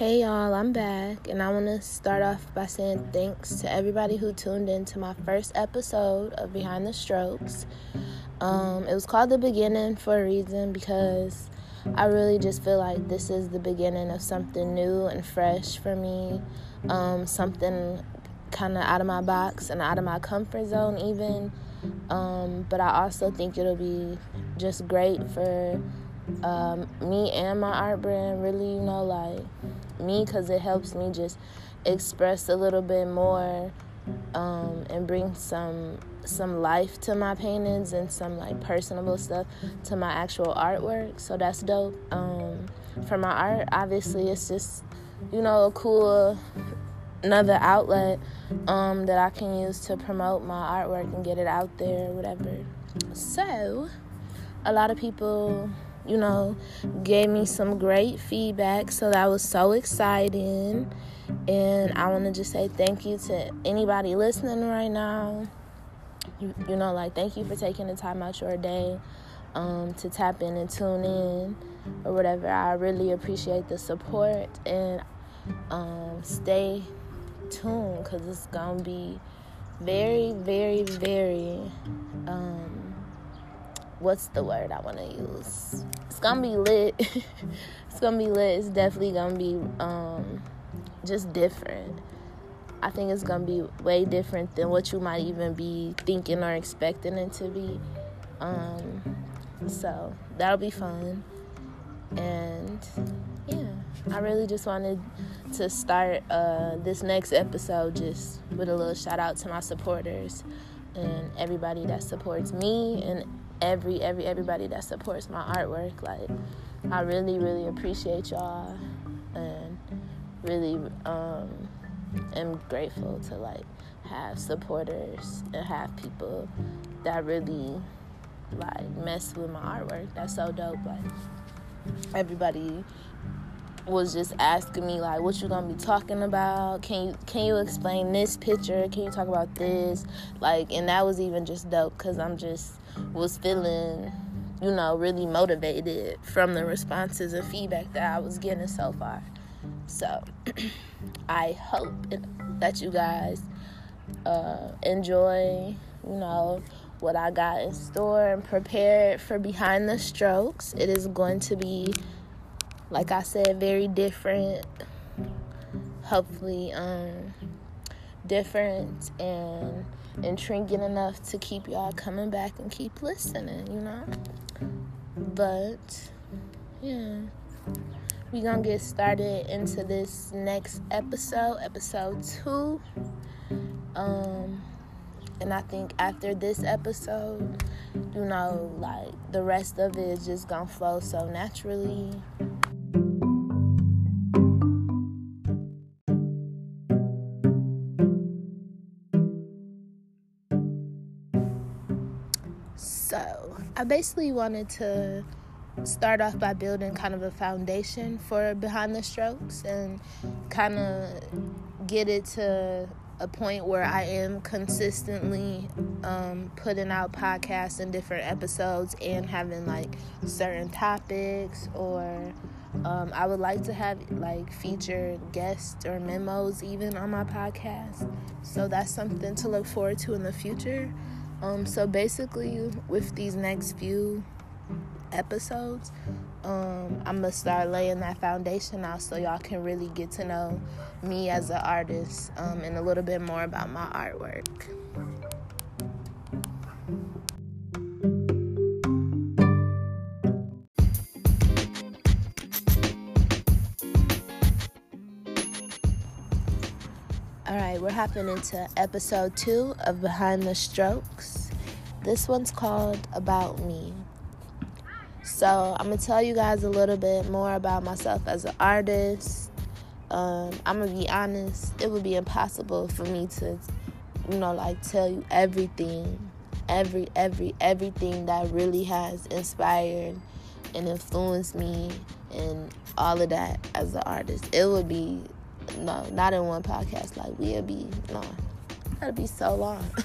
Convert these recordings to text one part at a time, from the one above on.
Hey y'all, I'm back, and I want to start off by saying thanks to everybody who tuned in to my first episode of Behind the Strokes. Um, it was called The Beginning for a reason because I really just feel like this is the beginning of something new and fresh for me, um, something kind of out of my box and out of my comfort zone, even. Um, but I also think it'll be just great for um, me and my art brand really you know like me because it helps me just express a little bit more um, and bring some some life to my paintings and some like personable stuff to my actual artwork. So that's dope. Um, for my art obviously it's just you know a cool another outlet um, that i can use to promote my artwork and get it out there whatever. So a lot of people you know, gave me some great feedback. So that was so exciting. And I want to just say thank you to anybody listening right now. You, you, know, like, thank you for taking the time out your day um, to tap in and tune in or whatever. I really appreciate the support and um, stay tuned because it's going to be very, very, very. Um, what's the word I want to use? It's gonna be lit. it's gonna be lit. It's definitely gonna be um, just different. I think it's gonna be way different than what you might even be thinking or expecting it to be. Um, so that'll be fun. And yeah, I really just wanted to start uh, this next episode just with a little shout out to my supporters and everybody that supports me and every every everybody that supports my artwork. Like I really really appreciate y'all and really um am grateful to like have supporters and have people that really like mess with my artwork. That's so dope. Like everybody was just asking me like what you gonna be talking about can you can you explain this picture can you talk about this like and that was even just dope because i'm just was feeling, you know, really motivated from the responses and feedback that I was getting so far. So I hope that you guys uh, enjoy, you know, what I got in store and prepared for Behind the Strokes. It is going to be, like I said, very different. Hopefully, um, different and intriguing enough to keep y'all coming back and keep listening, you know? But, yeah. we gonna get started into this next episode, episode two. Um, and I think after this episode, you know, like the rest of it is just gonna flow so naturally. I basically wanted to start off by building kind of a foundation for Behind the Strokes and kind of get it to a point where I am consistently um, putting out podcasts and different episodes and having like certain topics or um, I would like to have like featured guests or memos even on my podcast. So that's something to look forward to in the future. Um, so basically, with these next few episodes, um, I'm gonna start laying that foundation out so y'all can really get to know me as an artist um, and a little bit more about my artwork. We're hopping into episode two of Behind the Strokes. This one's called About Me. So, I'm gonna tell you guys a little bit more about myself as an artist. Um, I'm gonna be honest, it would be impossible for me to, you know, like tell you everything, every, every, everything that really has inspired and influenced me and all of that as an artist. It would be no, not in one podcast. Like we'll be no, that'll be so long.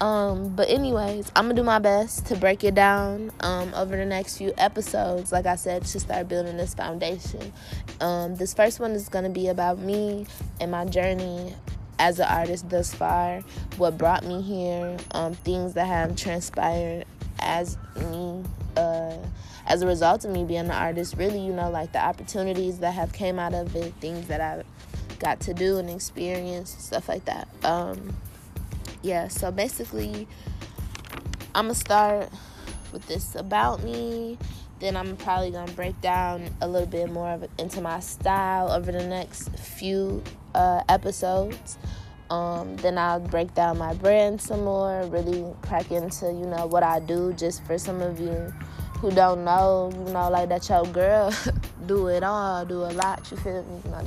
Um, but anyways, I'm gonna do my best to break it down um, over the next few episodes. Like I said, to start building this foundation. Um, this first one is gonna be about me and my journey as an artist thus far, what brought me here, um, things that have transpired as me, uh, as a result of me being an artist. Really, you know, like the opportunities that have came out of it, things that I've got to do and experience, stuff like that. Um, yeah, so basically, I'm gonna start with this about me. Then I'm probably gonna break down a little bit more of into my style over the next few uh, episodes. Um, then I'll break down my brand some more, really crack into you know what I do. Just for some of you who don't know, you know, like that your girl do it all, do a lot. You feel me? Not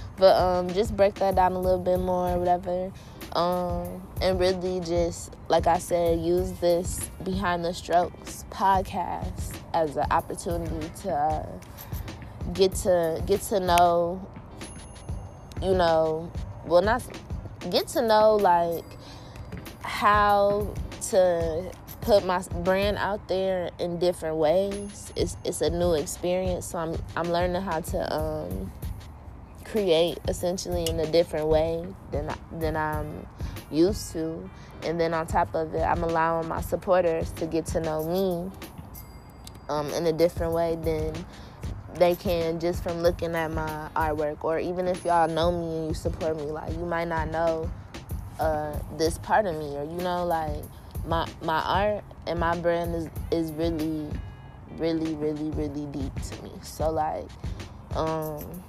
but um, just break that down a little bit more, or whatever um, and really just like I said, use this behind the strokes podcast as an opportunity to uh, get to get to know, you know, well not get to know like how to put my brand out there in different ways. It's it's a new experience, so I'm I'm learning how to um create essentially in a different way than than I'm used to. And then on top of it, I'm allowing my supporters to get to know me um, in a different way than they can just from looking at my artwork. Or even if y'all know me and you support me, like you might not know uh, this part of me, or you know, like my my art and my brand is is really, really, really, really deep to me. So like, um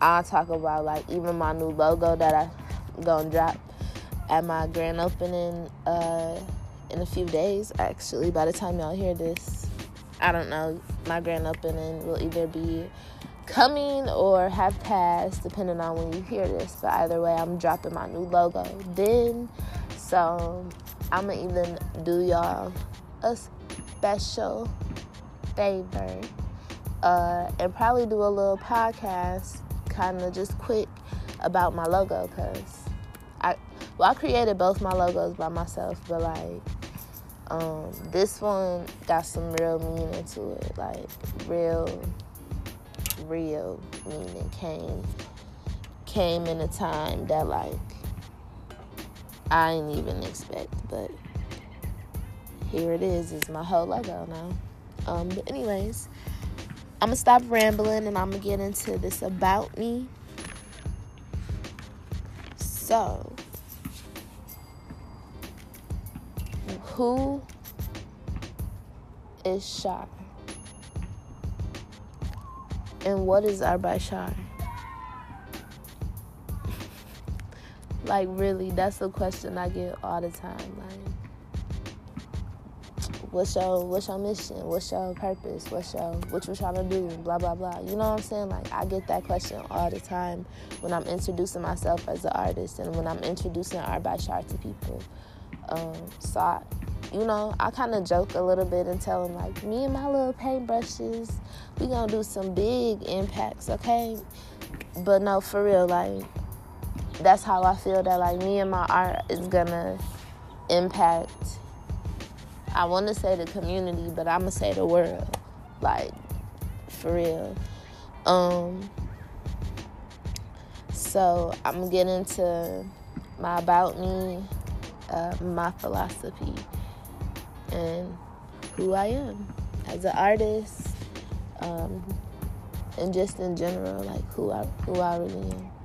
I'll talk about like even my new logo that I gonna drop at my grand opening uh, in a few days. Actually, by the time y'all hear this, I don't know. My grand opening will either be coming or have passed, depending on when you hear this. But either way, I'm dropping my new logo then. So I'm gonna even do y'all a special favor uh, and probably do a little podcast kind of just quick about my logo because I well I created both my logos by myself, but like um, this one got some real meaning to it, like real, real meaning came came in a time that like I didn't even expect, but here it is. It's my whole logo now. Um, but anyways, I'm gonna stop rambling and I'm gonna get into this about me. So, who is Shar? And what is Art by Shar? Like really, that's the question I get all the time. Like what's your what's your mission? What's your purpose? What's your what you trying to do? Blah blah blah. You know what I'm saying? Like I get that question all the time when I'm introducing myself as an artist and when I'm introducing Art by Shar to people. Um, so I, you know, I kind of joke a little bit and tell them like, me and my little paintbrushes, we gonna do some big impacts, okay? But no, for real, like that's how I feel that like me and my art is gonna impact I want to say the community, but I'm gonna say the world, like for real. Um, so I'm getting to my about me, uh, my philosophy, and who I am as an artist, um, and just in general, like who I who I really am.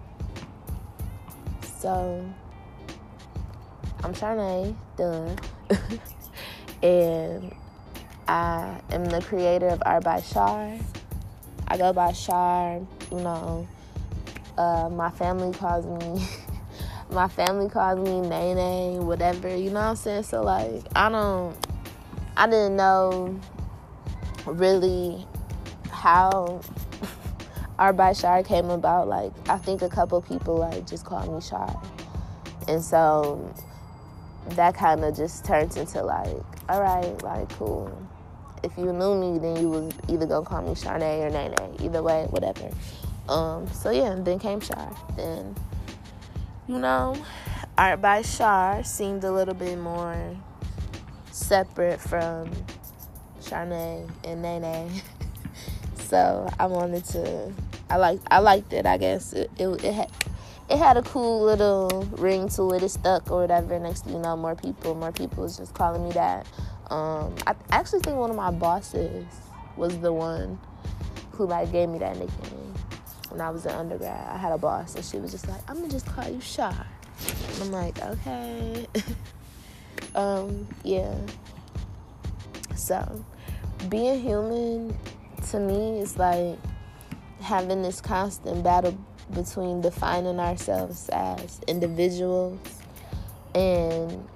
So I'm Sharnae, done. and I am the creator of Art by Shar. I go by Shar, you know. Uh, my family calls me, my family calls me Nene, whatever. You know what I'm saying? So like, I don't, I didn't know really how Art by Shar came about. Like, I think a couple people like just called me Shar, and so that kind of just turns into like all right, like cool. If you knew me, then you was either gonna call me Sharnae or Nene. Either way, whatever. Um, so yeah, then came Shar. Then, you know, Art by Shar seemed a little bit more separate from Sharnae and Nene. so I wanted to I like I liked it, I guess. It it, it had it had a cool little ring to it. It stuck or whatever. Next you know, more people, more people was just calling me that. Um, I actually think one of my bosses was the one who like gave me that nickname when I was an undergrad. I had a boss and she was just like, "I'm gonna just call you Shar." And I'm like, "Okay." um, yeah. So, being human to me is like having this constant battle between defining ourselves as individuals and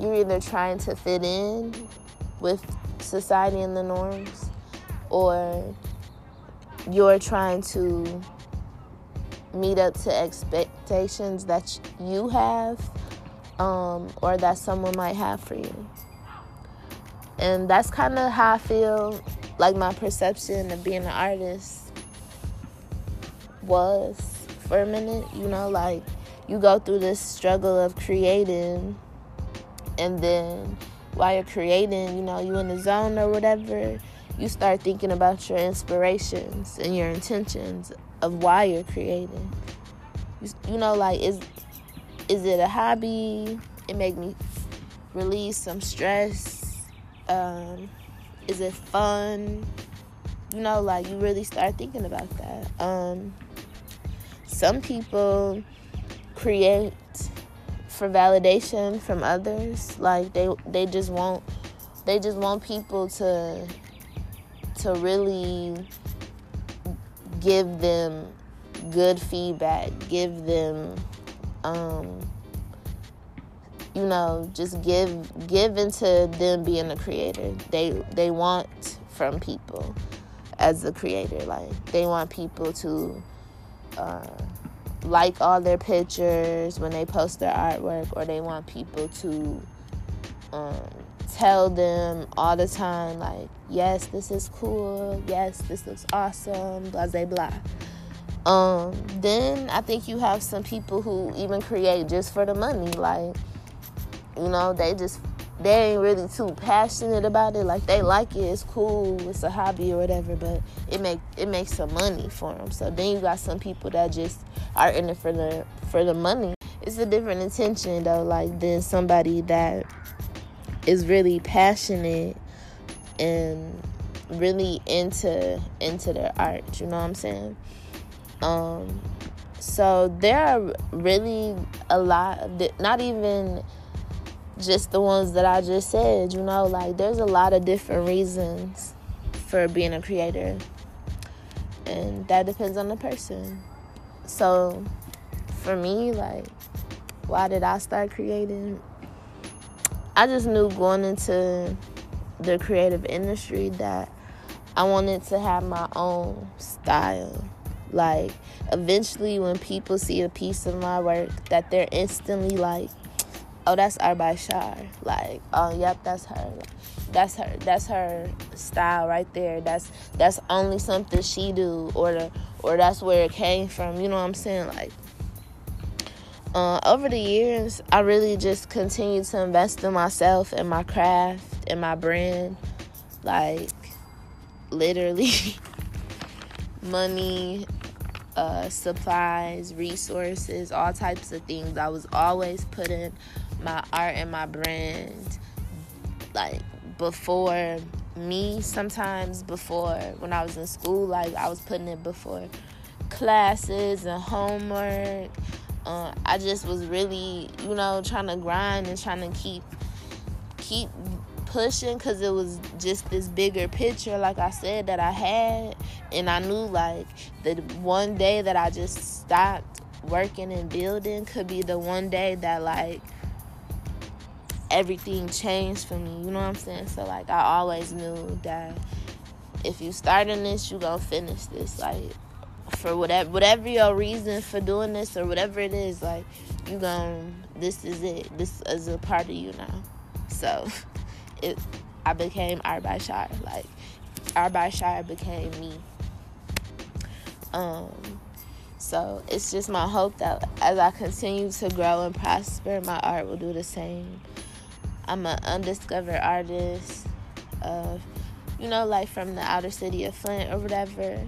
you're either trying to fit in with society and the norms or you're trying to meet up to expectations that you have um, or that someone might have for you. And that's kind of how I feel like my perception of being an artist was for a minute, you know, like you go through this struggle of creating and then while you're creating, you know, you in the zone or whatever, you start thinking about your inspirations and your intentions of why you're creating. You, you know, like is is it a hobby? It make me release some stress. Um, is it fun? You know, like you really start thinking about that. Um, some people create for validation from others like they they just want they just want people to to really give them good feedback give them um you know just give give into them being a creator. They they want from people as a creator. Like they want people to uh, like all their pictures when they post their artwork, or they want people to um, tell them all the time, like, yes, this is cool, yes, this looks awesome, blah, blah, blah. Um, then I think you have some people who even create just for the money, like, you know, they just they ain't really too passionate about it. Like they like it, it's cool, it's a hobby or whatever, but it make it makes some money for them. So then you got some people that just are in it for the for the money. It's a different intention though, like than somebody that is really passionate and really into into their art. You know what I'm saying? Um, so there are really a lot, not even just the ones that I just said, you know, like there's a lot of different reasons for being a creator. And that depends on the person. So for me, like, why did I start creating? I just knew going into the creative industry that I wanted to have my own style. Like, eventually, when people see a piece of my work, that they're instantly like, oh, that's Art by Shar. Like, oh, yep, that's her. That's her. That's her style right there. That's that's only something she do, or the, or that's where it came from. You know what I'm saying? Like, uh, over the years, I really just continued to invest in myself and my craft and my brand. Like, literally, money, uh, supplies, resources, all types of things. I was always putting my art and my brand like before me sometimes before when I was in school like I was putting it before classes and homework. Uh, I just was really you know trying to grind and trying to keep keep pushing because it was just this bigger picture like I said that I had. And I knew like the one day that I just stopped working and building could be the one day that like everything changed for me. You know what I'm saying? So like I always knew that if you start in this, you gonna finish this. Like for whatever whatever your reason for doing this or whatever it is, like you gonna this is it. This is a part of you now. So it I became Art by Shar. Like Art by Shar became me. Um So it's just my hope that as I continue to grow and prosper, my art will do the same. I'm an undiscovered artist, of, you know, like from the outer city of Flint or whatever.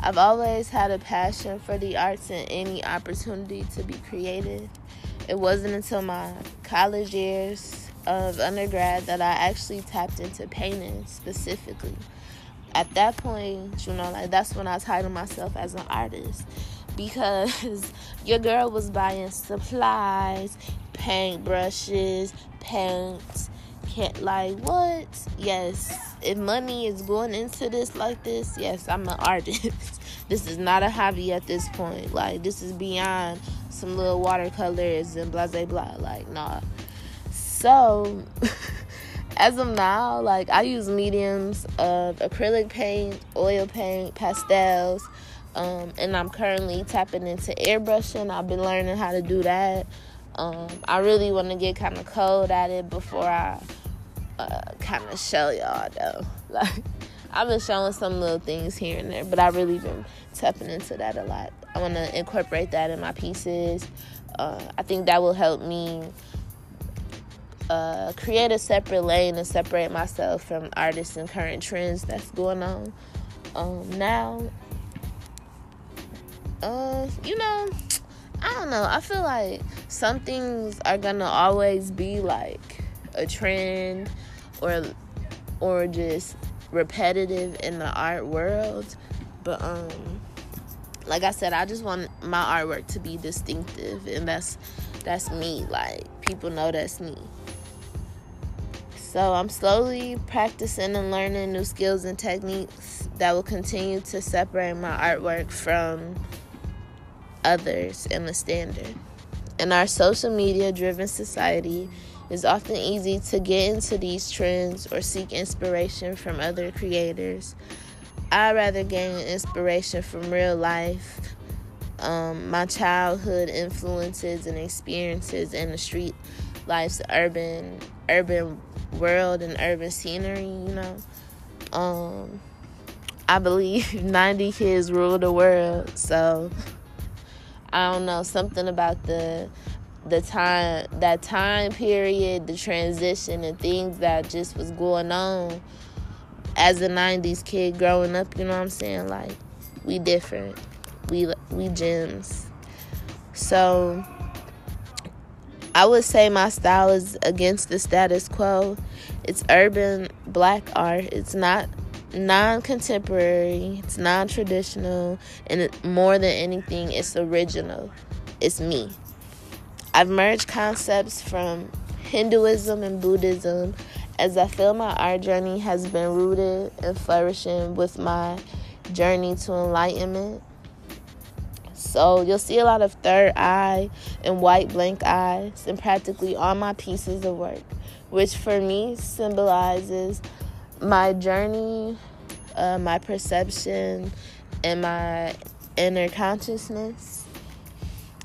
I've always had a passion for the arts and any opportunity to be creative. It wasn't until my college years of undergrad that I actually tapped into painting specifically. At that point, you know, like that's when I titled myself as an artist because your girl was buying supplies, paint brushes, paints, can't like what? Yes, if money is going into this like this, yes, I'm an artist. this is not a hobby at this point. Like this is beyond some little watercolors and blah blah blah. Like nah. So as of now, like I use mediums of acrylic paint, oil paint, pastels, um, and I'm currently tapping into airbrushing. I've been learning how to do that. Um, I really want to get kind of cold at it before I uh, kind of show y'all though. Like I've been showing some little things here and there, but I really been tapping into that a lot. I want to incorporate that in my pieces. Uh, I think that will help me uh, create a separate lane and separate myself from artists and current trends that's going on um, now. Uh, you know, I don't know. I feel like some things are gonna always be like a trend or or just repetitive in the art world. But um like i said i just want my artwork to be distinctive and that's that's me. Like people know that's me. So i'm slowly practicing and learning new skills and techniques that will continue to separate my artwork from others and the standard in our social media driven society it's often easy to get into these trends or seek inspiration from other creators. I rather gain inspiration from real life, um, my childhood influences and experiences in the street life's urban urban world and urban scenery, you know. Um, I believe 90 kids rule the world, so I don't know, something about the the time that time period the transition and things that just was going on as a 90s kid growing up you know what i'm saying? Like we different. We we gems. So i would say my style is against the status quo. It's urban black art. It's not non-contemporary it's non-traditional and it, more than anything it's original it's me I've merged concepts from Hinduism and Buddhism as I feel my art journey has been rooted and flourishing with my journey to enlightenment. So you'll see a lot of third eye and white blank eyes in practically all my pieces of work, which for me symbolizes my journey, uh, my perception, and my inner consciousness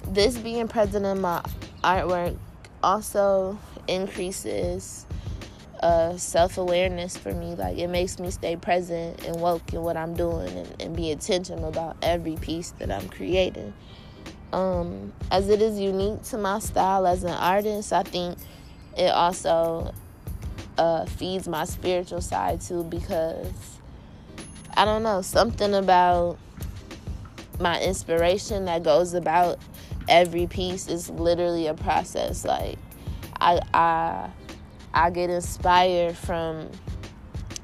this being present in my artwork also increases uh, self awareness for me. Like it makes me stay present and woke in what I'm doing and, and be intentional about every piece that I'm creating. Um, as it is unique to my style as an artist, I think it also uh, feeds my spiritual side too because I don't know, something about my inspiration that goes about every piece is literally a process. Like I I I get inspired from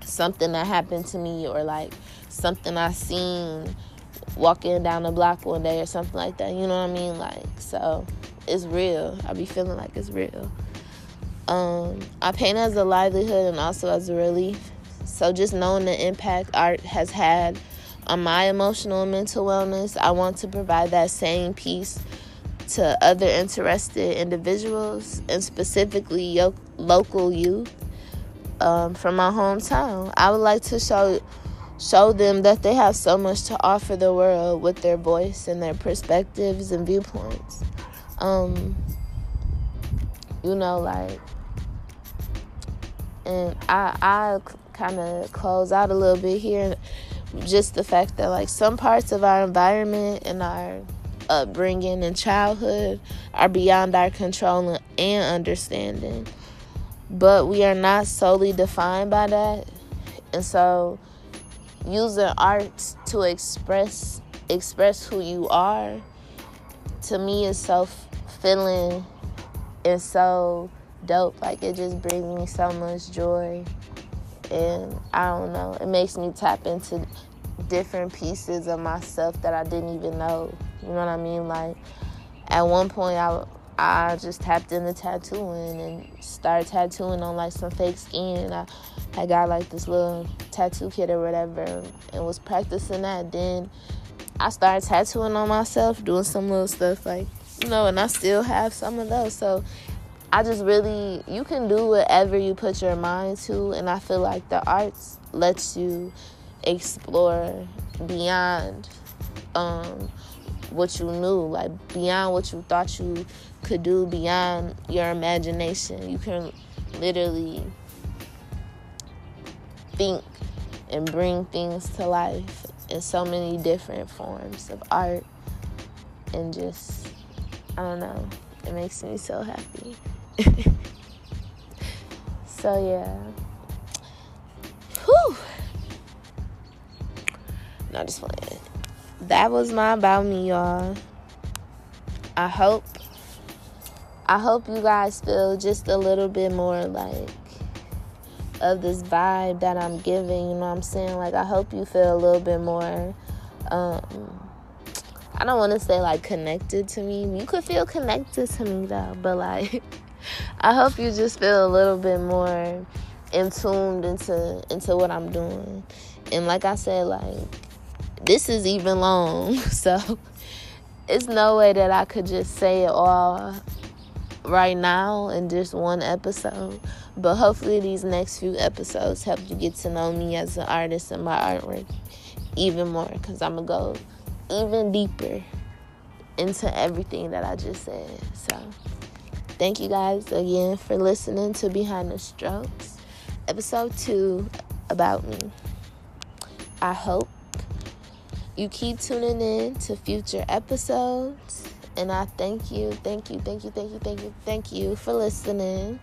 something that happened to me or like something I seen walking down the block one day or something like that. You know what I mean? Like so it's real. I be feeling like it's real. Um, I paint as a livelihood and also as a relief. So just knowing the impact art has had on my emotional and mental wellness, I want to provide that same piece to other interested individuals and specifically yo- local youth um, from my hometown. I would like to show show them that they have so much to offer the world with their voice and their perspectives and viewpoints. Um, you know, like, and I I kind of close out a little bit here, just the fact that like some parts of our environment and our upbringing and childhood are beyond our control and understanding. But we are not solely defined by that. And so using art to express express who you are to me is so feeling and so dope. Like it just brings me so much joy. And I don't know, it makes me tap into different pieces of myself that I didn't even know. You know what I mean? Like at one point I I just tapped into tattooing and started tattooing on like some fake skin. I, I got like this little tattoo kit or whatever and was practicing that. Then I started tattooing on myself, doing some little stuff like, you know, and I still have some of those. So I just really, you can do whatever you put your mind to. And I feel like the arts lets you explore beyond um, what you knew, like beyond what you thought you could do, beyond your imagination. You can literally think and bring things to life in so many different forms of art and just I don't know, it makes me so happy. so yeah. Whew. Not just playing that was my about me, y'all. I hope I hope you guys feel just a little bit more like of this vibe that I'm giving, you know what I'm saying? Like I hope you feel a little bit more um I don't want to say like connected to me. You could feel connected to me though, but like I hope you just feel a little bit more in tuned into into what I'm doing. And like I said, like this is even long. So it's no way that I could just say it all right now in just one episode. But hopefully, these next few episodes help you get to know me as an artist and my artwork even more because I'm going to go even deeper into everything that I just said. So, thank you guys again for listening to Behind the Strokes, episode two about me. I hope you keep tuning in to future episodes. And I thank you, thank you, thank you, thank you, thank you, thank you for listening.